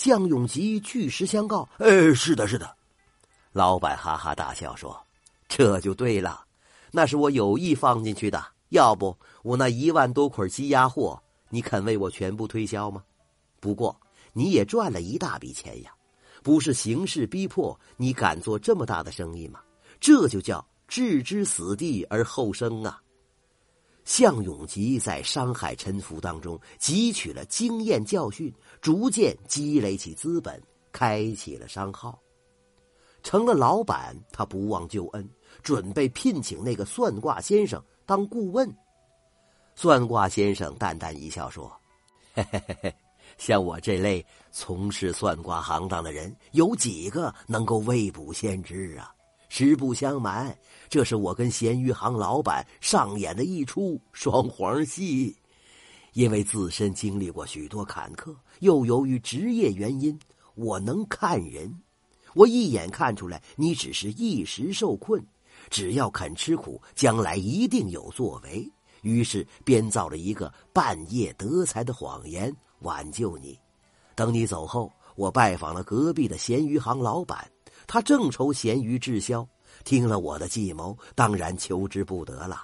向永吉据实相告：“呃，是的，是的。”老板哈哈大笑说：“这就对了，那是我有意放进去的。要不我那一万多捆积压货，你肯为我全部推销吗？不过你也赚了一大笔钱呀，不是形势逼迫你敢做这么大的生意吗？这就叫置之死地而后生啊！”向永吉在商海沉浮当中汲取了经验教训，逐渐积累起资本，开启了商号。成了老板，他不忘旧恩，准备聘请那个算卦先生当顾问。算卦先生淡淡一笑说：“嘿嘿嘿嘿，像我这类从事算卦行当的人，有几个能够未卜先知啊？”实不相瞒，这是我跟咸鱼行老板上演的一出双簧戏。因为自身经历过许多坎坷，又由于职业原因，我能看人。我一眼看出来，你只是一时受困，只要肯吃苦，将来一定有作为。于是编造了一个半夜得财的谎言，挽救你。等你走后，我拜访了隔壁的咸鱼行老板。他正愁咸鱼滞销，听了我的计谋，当然求之不得了。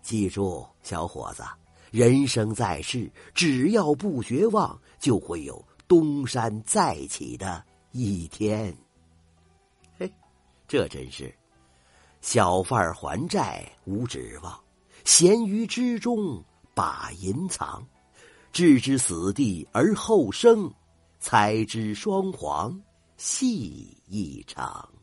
记住，小伙子，人生在世，只要不绝望，就会有东山再起的一天。嘿，这真是小贩还债无指望，咸鱼之中把银藏，置之死地而后生，才知双簧。戏一场。